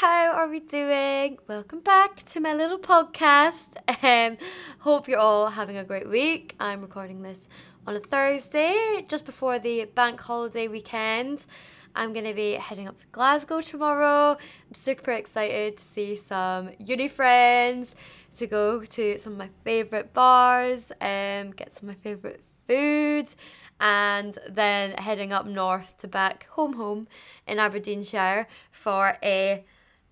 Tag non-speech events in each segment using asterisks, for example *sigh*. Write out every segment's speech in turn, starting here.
how are we doing? Welcome back to my little podcast. *laughs* Um, hope you're all having a great week. I'm recording this on a Thursday, just before the bank holiday weekend. I'm gonna be heading up to Glasgow tomorrow. I'm super excited to see some uni friends, to go to some of my favourite bars, um, get some of my favourite food, and then heading up north to back home home in Aberdeenshire for a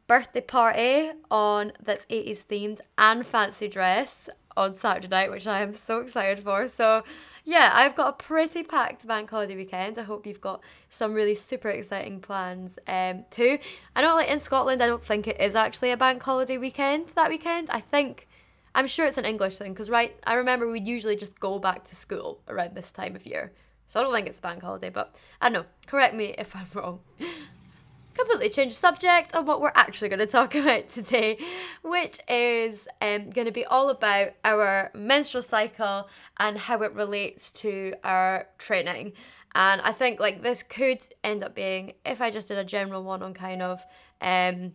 birthday party on that's 80s themed and fancy dress on Saturday night, which I am so excited for. So yeah, I've got a pretty packed bank holiday weekend. I hope you've got some really super exciting plans um too. I know like in Scotland I don't think it is actually a bank holiday weekend that weekend. I think I'm sure it's an English thing because right I remember we'd usually just go back to school around this time of year. So I don't think it's a bank holiday, but I don't know. Correct me if I'm *laughs* wrong. Completely change the subject on what we're actually going to talk *laughs* about today, which is um, going to be all about our menstrual cycle and how it relates to our training. And I think like this could end up being if I just did a general one on kind of um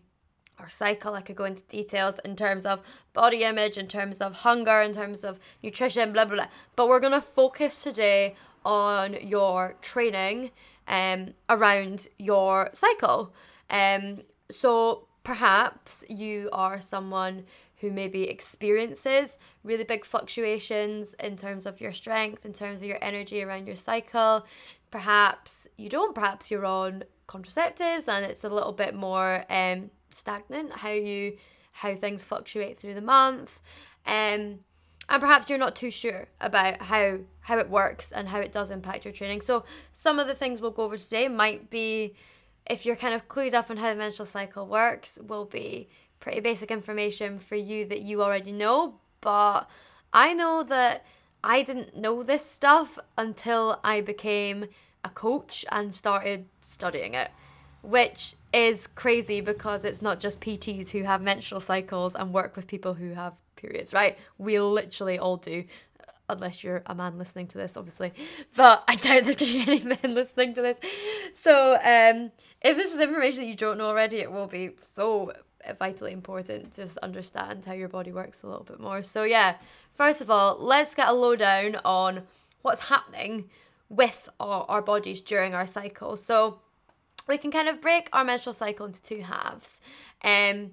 our cycle, I could go into details in terms of body image, in terms of hunger, in terms of nutrition, blah blah blah. But we're gonna focus today on your training um, around your cycle. Um, so perhaps you are someone who maybe experiences really big fluctuations in terms of your strength, in terms of your energy around your cycle. Perhaps you don't, perhaps you're on contraceptives and it's a little bit more um, stagnant how you how things fluctuate through the month. Um, and perhaps you're not too sure about how how it works and how it does impact your training. So some of the things we'll go over today might be if you're kind of clued up on how the menstrual cycle works, will be pretty basic information for you that you already know, but I know that I didn't know this stuff until I became a coach and started studying it, which is crazy because it's not just PTs who have menstrual cycles and work with people who have periods, right? We literally all do. Unless you're a man listening to this, obviously, but I doubt there's gonna be *laughs* any men listening to this. So, um, if this is information that you don't know already, it will be so vitally important to just understand how your body works a little bit more. So, yeah, first of all, let's get a lowdown on what's happening with our, our bodies during our cycle. So, we can kind of break our menstrual cycle into two halves. Um,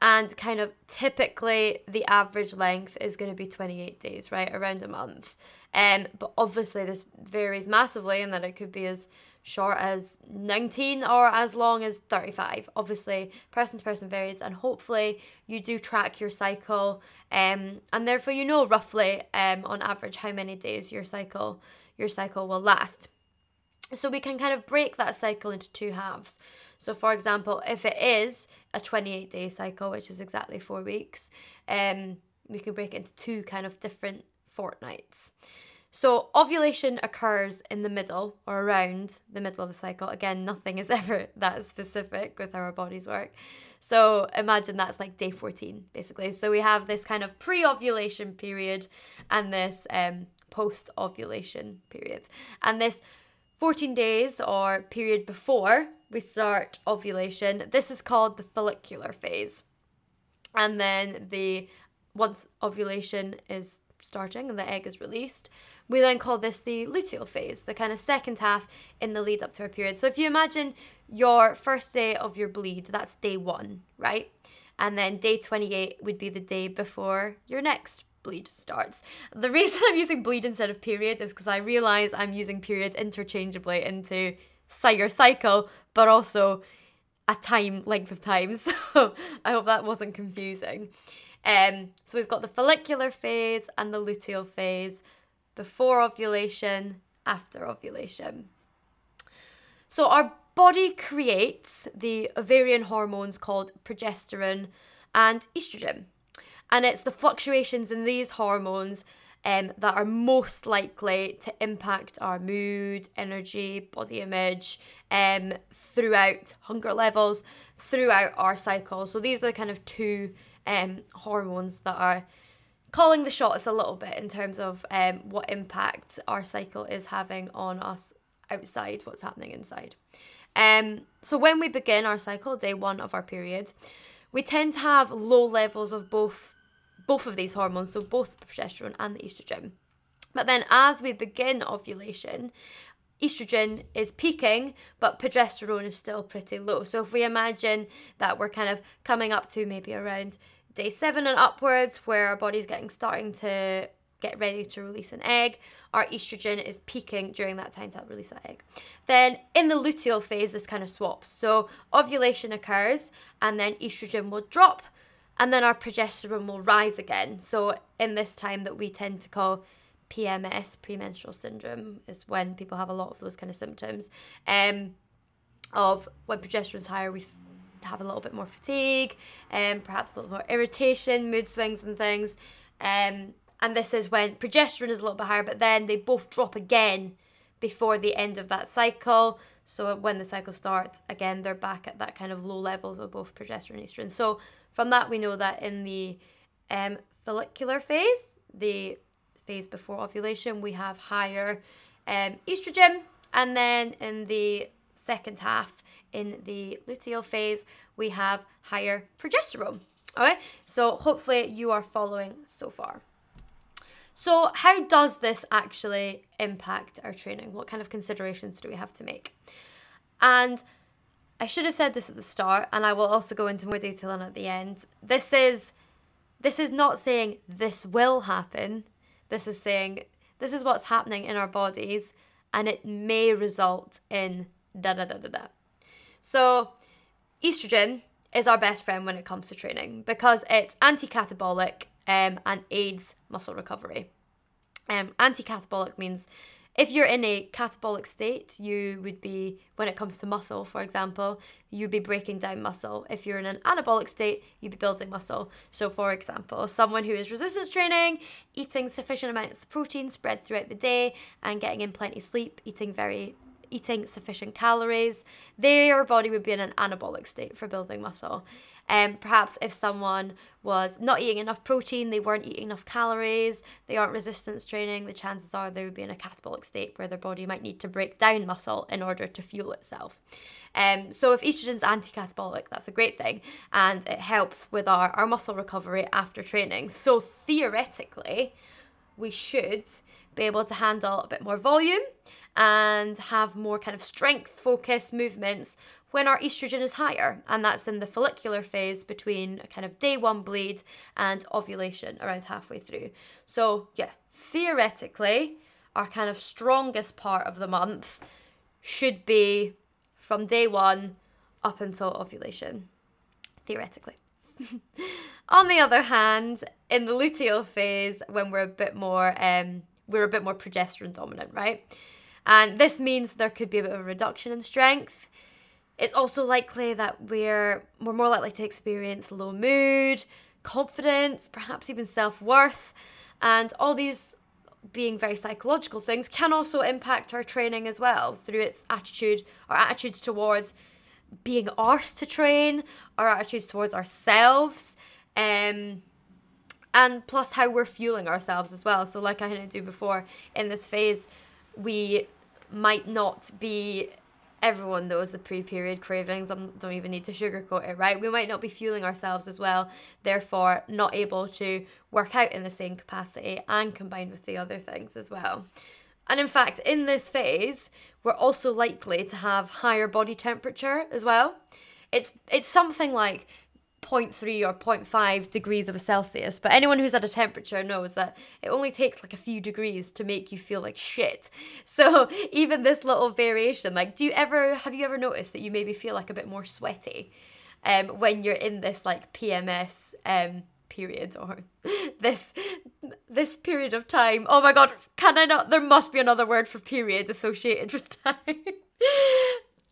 and kind of typically the average length is going to be 28 days right around a month. Um but obviously this varies massively and that it could be as short as 19 or as long as 35 obviously person to person varies and hopefully you do track your cycle um and therefore you know roughly um on average how many days your cycle your cycle will last. So we can kind of break that cycle into two halves. So, for example, if it is a 28 day cycle, which is exactly four weeks, um, we can break it into two kind of different fortnights. So, ovulation occurs in the middle or around the middle of a cycle. Again, nothing is *laughs* ever that specific with how our bodies work. So, imagine that's like day 14, basically. So, we have this kind of pre ovulation period and this um, post ovulation period. And this 14 days or period before we start ovulation. This is called the follicular phase. And then the once ovulation is starting and the egg is released, we then call this the luteal phase, the kind of second half in the lead up to our period. So if you imagine your first day of your bleed, that's day 1, right? And then day 28 would be the day before your next bleed starts. The reason *laughs* I'm using bleed instead of period is because I realize I'm using periods interchangeably into your cycle, but also a time length of time. *laughs* So I hope that wasn't confusing. Um, so we've got the follicular phase and the luteal phase before ovulation, after ovulation. So our body creates the ovarian hormones called progesterone and estrogen. And it's the fluctuations in these hormones um, that are most likely to impact our mood, energy, body image um, throughout hunger levels, throughout our cycle. So these are kind of two um, hormones that are calling the shots a little bit in terms of um, what impact our cycle is having on us outside what's happening inside. Um, so when we begin our cycle, day one of our period, we tend to have low levels of both both of these hormones, so both the progesterone and the estrogen. But then as we begin ovulation, estrogen is peaking, but progesterone is still pretty low. So if we imagine that we're kind of coming up to maybe around day seven and upwards, where our body's getting starting to get ready to release an egg, our estrogen is peaking during that time to release that egg. Then in the luteal phase, this kind of swaps. So ovulation occurs, and then estrogen will drop, and then our progesterone will rise again. So in this time that we tend to call PMS, premenstrual syndrome, is when people have a lot of those kind of symptoms. Um, of when progesterone's higher, we have a little bit more fatigue, and um, perhaps a little more irritation, mood swings, and things. Um, and this is when progesterone is a little bit higher, but then they both drop again before the end of that cycle. So when the cycle starts, again, they're back at that kind of low levels of both progesterone and estrogen. So from that, we know that in the um, follicular phase, the phase before ovulation, we have higher um, estrogen, and then in the second half, in the luteal phase, we have higher progesterone. Okay, so hopefully you are following so far. So, how does this actually impact our training? What kind of considerations do we have to make? And I should have said this at the start, and I will also go into more detail on at the end. This is this is not saying this will happen. This is saying this is what's happening in our bodies, and it may result in da da da da da. So, estrogen is our best friend when it comes to training because it's anti-catabolic um, and aids muscle recovery. Um, anti-catabolic means if you're in a catabolic state, you would be, when it comes to muscle, for example, you'd be breaking down muscle. If you're in an anabolic state, you'd be building muscle. So, for example, someone who is resistance training, eating sufficient amounts of protein spread throughout the day, and getting in plenty of sleep, eating very eating sufficient calories, their body would be in an anabolic state for building muscle. Um, perhaps if someone was not eating enough protein, they weren't eating enough calories, they aren't resistance training, the chances are they would be in a catabolic state where their body might need to break down muscle in order to fuel itself. Um, so if estrogen's anti-catabolic, that's a great thing, and it helps with our, our muscle recovery after training. So theoretically, we should be able to handle a bit more volume and have more kind of strength focused movements when our estrogen is higher, and that's in the follicular phase between kind of day one bleed and ovulation around halfway through. So, yeah, theoretically, our kind of strongest part of the month should be from day one up until ovulation, theoretically. *laughs* On the other hand, in the luteal phase, when we're a bit more, um, we're a bit more progesterone dominant, right? And this means there could be a bit of a reduction in strength. It's also likely that we're we're more likely to experience low mood, confidence, perhaps even self-worth, and all these being very psychological things can also impact our training as well through its attitude our attitudes towards being asked to train, our attitudes towards ourselves, um, and plus how we're fueling ourselves as well. So, like I had to do before in this phase, we might not be everyone knows the pre-period cravings. I don't even need to sugarcoat it, right? We might not be fueling ourselves as well, therefore not able to work out in the same capacity and combined with the other things as well. And in fact, in this phase, we're also likely to have higher body temperature as well. It's it's something like 0.3 or 0.5 degrees of a Celsius, but anyone who's at a temperature knows that it only takes like a few degrees to make you feel like shit. *laughs* So even this little variation, like, do you ever have you ever noticed that you maybe feel like a bit more sweaty, um, when you're in this like PMS um period or *laughs* this this period of time? Oh my god, can I not? There must be another word for period associated *laughs* with time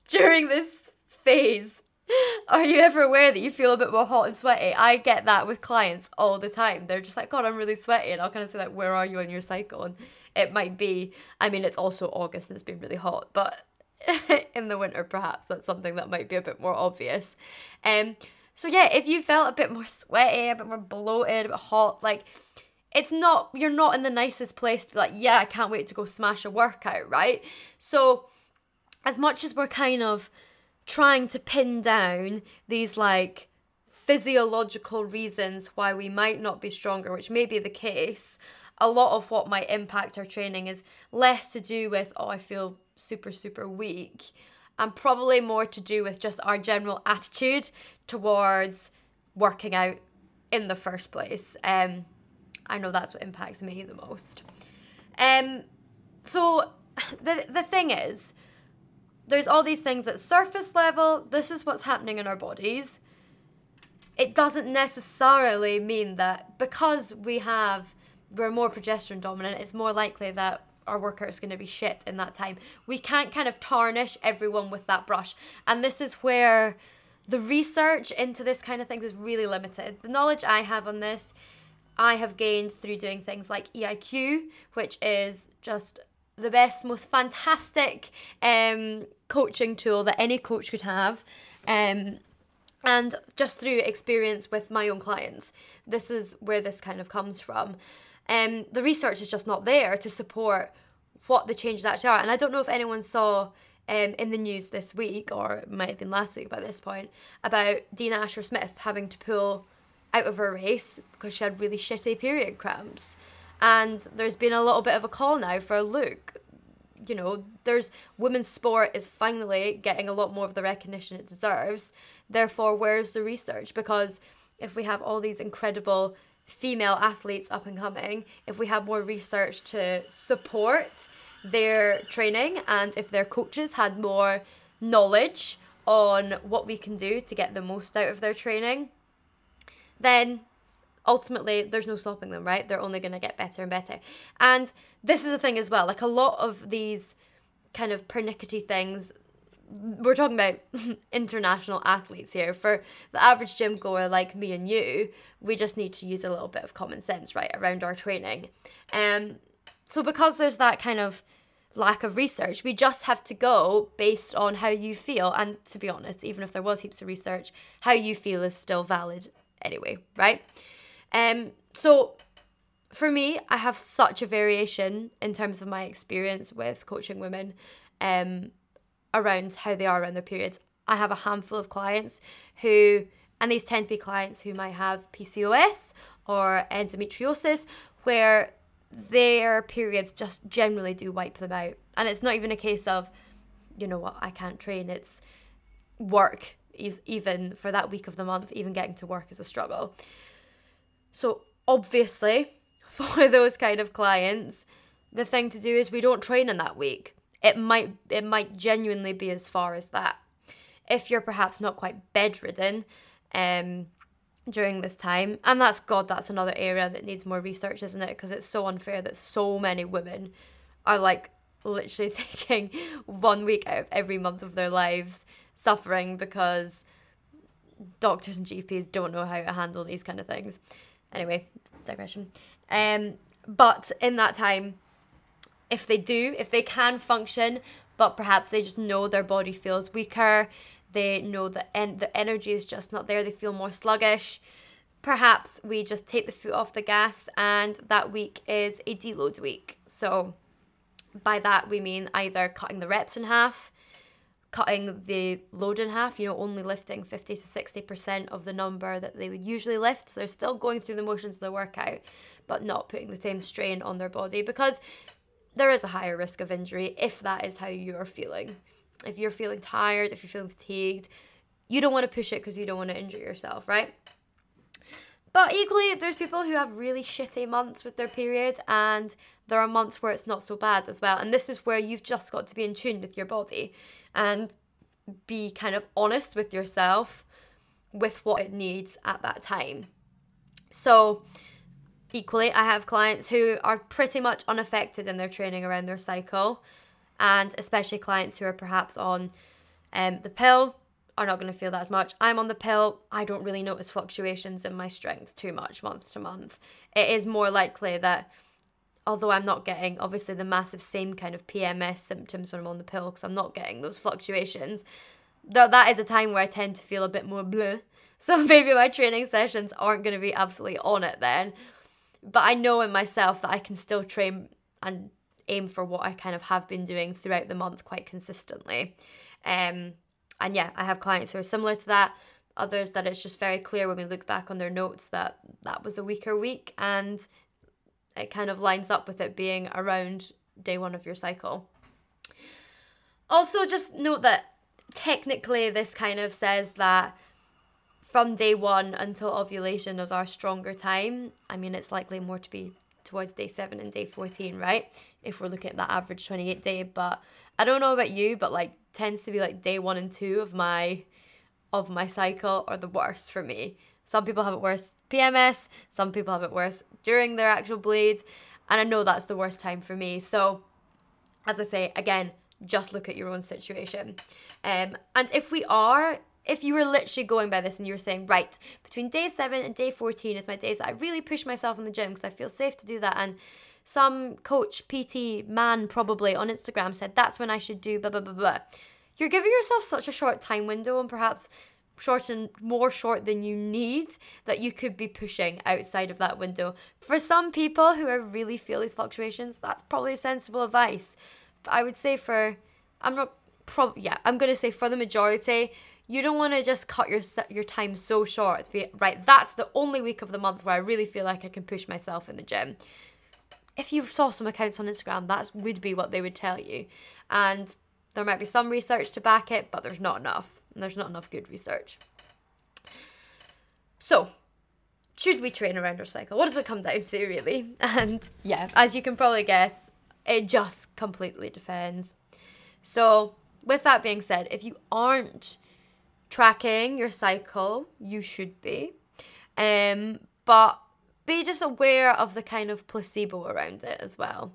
during this phase *laughs* are you ever aware that you feel a bit more hot and sweaty? I get that with clients all the time. They're just like, God, I'm really sweaty. And I'll kind of say, like, where are you on your cycle? And it might be, I mean, it's also August and it's been really hot, but *laughs* in the winter, perhaps that's something that might be a bit more obvious. Um, so yeah, if you felt a bit more sweaty, a bit more bloated, a bit hot, like it's not, you're not in the nicest place to be like, yeah, I can't wait to go smash a workout, right? So as much as we're kind of trying to pin down these like physiological reasons why we might not be stronger, which may be the case, a lot of what might impact our training is less to do with, oh, I feel super, super weak, and probably more to do with just our general attitude towards working out in the first place. Um, I know that's what impacts me the most. Um, so the the thing is, there's all these things at surface level. This is what's happening in our bodies. It doesn't necessarily mean that because we have we're more progesterone dominant, it's more likely that our workout is going to be shit in that time. We can't kind of tarnish everyone with that brush. And this is where the research into this kind of thing is really limited. The knowledge I have on this, I have gained through doing things like EIQ, which is just the best, most fantastic um, coaching tool that any coach could have. Um, and just through experience with my own clients, this is where this kind of comes from. Um, the research is just not there to support what the changes actually are. And I don't know if anyone saw um, in the news this week, or it might have been last week by this point, about Dina Asher Smith having to pull out of her race because she had really shitty period cramps. And there's been a little bit of a call now for a look. You know, there's women's sport is finally getting a lot more of the recognition it deserves. Therefore, where's the research? Because if we have all these incredible female athletes up and coming, if we have more research to support their training and if their coaches had more knowledge on what we can do to get the most out of their training, then ultimately there's no stopping them, right? They're only going to get better and better. And this is a thing as well. Like a lot of these kind of pernickety things, we're talking about *laughs* international athletes here. For the average gym goer like me and you, we just need to use a little bit of common sense, right, around our training. Um, so because there's that kind of lack of research, we just have to go based on how you feel. And to be honest, even if there was heaps of research, how you feel is still valid anyway, right? Um, so for me, I have such a variation in terms of my experience with coaching women um, around how they are around their periods. I have a handful of clients who, and these tend to be clients who might have PCOS or endometriosis, where their periods just generally do wipe them out. And it's not even a case of, you know what, I can't train. It's work, is even for that week of the month, even getting to work is a struggle. So obviously, *laughs* for those kind of clients, the thing to do is we don't train in that week. It might it might genuinely be as far as that. If you're perhaps not quite bedridden, um, during this time. And that's God, that's another area that needs more research, isn't it? Because it's so unfair that so many women are like literally *laughs* taking one week out of every month of their lives suffering because doctors and GPs don't know how to handle these kind of things. Anyway, digression. Um, but in that time, if they do, if they can function, but perhaps they just know their body feels weaker, they know that en- the energy is just not there, they feel more sluggish. Perhaps we just take the foot off the gas, and that week is a deload week. So, by that, we mean either cutting the reps in half, cutting the load in half, you know, only lifting 50 to 60% of the number that they would usually lift. So they're still going through the motions of the workout, but not putting the same strain on their body because there is a higher risk of injury if that is how you're feeling if you're feeling tired, if you're feeling fatigued, you don't want to push it because you don't want to injure yourself, right? But equally, there's people who have really shitty months with their period, and there are months where it's not so bad as well. And this is where you've just got to be in tune with your body and be kind of honest with yourself with what it needs at that time. So, equally, I have clients who are pretty much unaffected in their training around their cycle and especially clients who are perhaps on um, the pill are not going to feel that as much. I'm on the pill. I don't really notice fluctuations in my strength too much month to month. It is more likely that although I'm not getting obviously the massive same kind of PMS symptoms when I'm on the pill because I'm not getting those fluctuations, though that is a time where I tend to feel a bit more bleh. *laughs* So maybe my training sessions aren't going to be absolutely on it then. But I know in myself that I can still train and aim for what I kind of have been doing throughout the month quite consistently. Um, and yeah, I have clients who are similar to that. Others that it's just very clear when we look back on their notes that that was a weaker week and it kind of lines up with it being around day one of your cycle. Also, just note that technically this kind of says that from day one until ovulation is our stronger time. I mean, it's likely more to be towards day seven and day 14, right? If we're looking at that average 28 day. But I don't know about you, but like tends to be like day one and two of my of my cycle are the worst for me. Some people have it worse PMS, some people have it worse during their actual bleeds, and I know that's the worst time for me. So as I say, again, just look at your own situation. Um, and if we are, if you were literally going by this and you were saying, right, between day seven and day 14 is my days that I really push myself in the gym because I feel safe to do that. And some coach, PT man probably on Instagram said that's when I should do blah, blah, blah, blah. You're giving yourself such a short time window and perhaps short and more short than you need that you could be pushing outside of that window. For some people who are really feel these fluctuations, that's probably sensible advice. But I would say for, I'm not, prob yeah, I'm gonna say for the majority, you don't want to just cut your your time so short. Be right. That's the only week of the month where I really feel like I can push myself in the gym. If you saw some accounts on Instagram, that would be what they would tell you, and there might be some research to back it, but there's not enough, and there's not enough good research. So, should we train around our cycle? What does it come down to, really? *laughs* And yeah, as you can probably guess, it just completely depends. So, with that being said, if you aren't tracking your cycle, you should be. Um, but be just aware of the kind of placebo around it as well.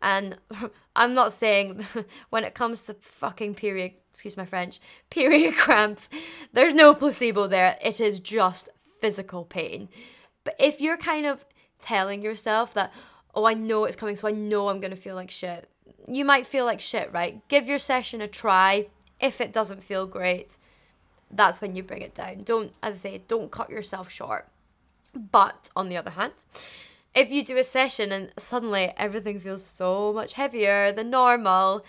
And *laughs* I'm not saying *laughs* when it comes to fucking period, excuse my French, *laughs* period cramps, there's no placebo there. It is just physical pain. But if you're kind of telling yourself that, oh, I know it's coming, so I know I'm going to feel like shit, you might feel like shit, right? Give your session a try. If it doesn't feel great, that's when you bring it down. Don't, as I say, don't cut yourself short. But on the other hand, if you do a session and suddenly everything feels so much heavier than normal,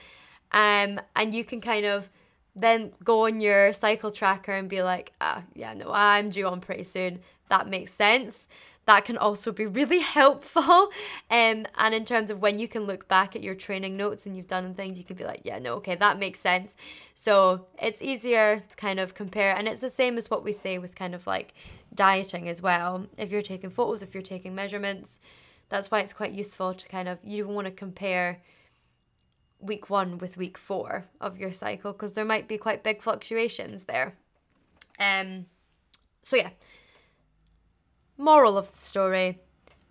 um, and you can kind of then go on your cycle tracker and be like, ah, yeah, no, I'm due on pretty soon. That makes sense that can also be really *laughs* helpful. Um, and in terms of when you can look back at your training notes and you've done things, you can be like, yeah, no, okay, that makes sense. So it's easier to kind of compare. And it's the same as what we say with kind of like dieting as well. If you're taking photos, if you're taking measurements, that's why it's quite useful to kind of, you want to compare week one with week four of your cycle because there might be quite big fluctuations there. Um, so yeah, Moral of the story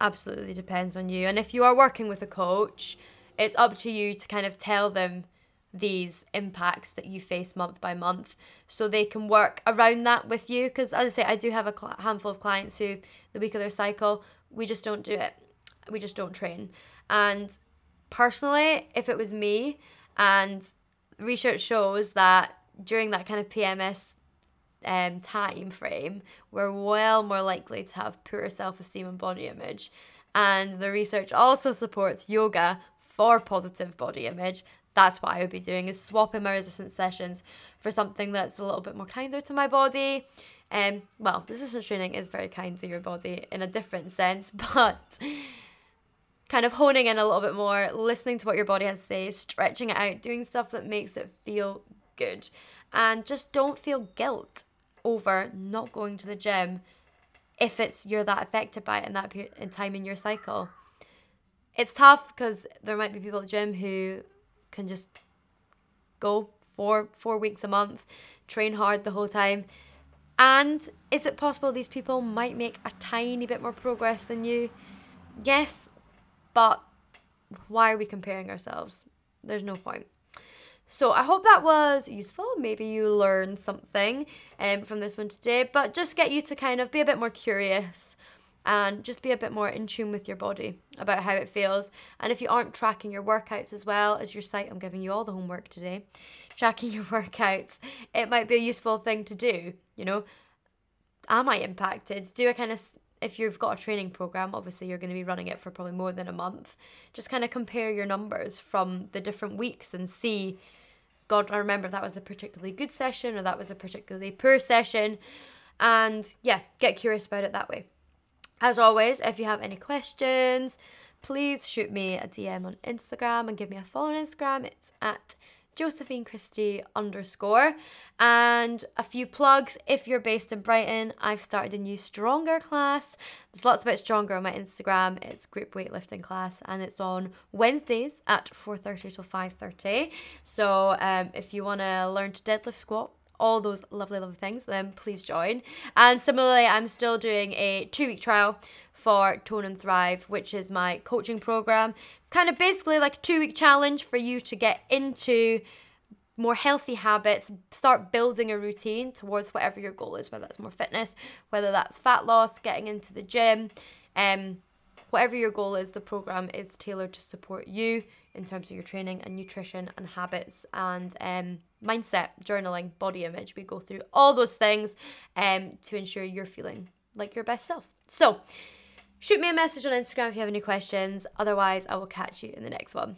absolutely depends on you. And if you are working with a coach, it's up to you to kind of tell them these impacts that you face month by month so they can work around that with you. Because as I say, I do have a cl- handful of clients who, the week of their cycle, we just don't do it. We just don't train. And personally, if it was me, and research shows that during that kind of PMS um, time frame, we're well more likely to have poor self esteem and body image. And the research also supports yoga for positive body image. That's what I would be doing is swapping my resistance sessions for something that's a little bit more kinder to my body. Um, well, resistance training is very kind to your body in a different sense, *laughs* but kind of honing in a little bit more, listening to what your body has to say, stretching it out, doing stuff that makes it feel good. And just don't feel guilt over not going to the gym if it's you're that affected by it in that period in time in your cycle. It's tough because there might be people at the gym who can just go four four weeks a month, train hard the whole time. And is it possible these people might make a tiny bit more progress than you? Yes, but why are we comparing ourselves? There's no point. So I hope that was useful. Maybe you learned something um, from this one today, but just get you to kind of be a bit more curious and just be a bit more in tune with your body about how it feels. And if you aren't tracking your workouts as well as your site, I'm giving you all the homework today, *laughs* tracking your workouts, it might be a useful thing to do. You know, am I impacted? Do a kind of if you've got a training program, obviously you're going to be running it for probably more than a month. Just kind of compare your numbers from the different weeks and see God, I remember that was a particularly good session or that was a particularly poor session. And yeah, get curious about it that way. As always, if you have any questions, please shoot me a DM on Instagram and give me a follow on Instagram. It's at Josephine Christie underscore. And a few plugs. If you're based in Brighton, I've started a new Stronger class. There's lots about Stronger on my Instagram. It's group weightlifting class and it's on Wednesdays at 4.30 to 5.30. So um, if you want to learn to deadlift squat, all those lovely, lovely things, then please join. And similarly, I'm still doing a two week trial for Tone and Thrive, which is my coaching program. It's kind of basically like a two week challenge for you to get into more healthy habits, start building a routine towards whatever your goal is, whether that's more fitness, whether that's fat loss, getting into the gym, um, whatever your goal is, the program is tailored to support you in terms of your training and nutrition and habits and um, mindset, journaling, body image. We go through all those things um, to ensure you're feeling like your best self. So, shoot me a message on Instagram if you have any questions. Otherwise, I will catch you in the next one.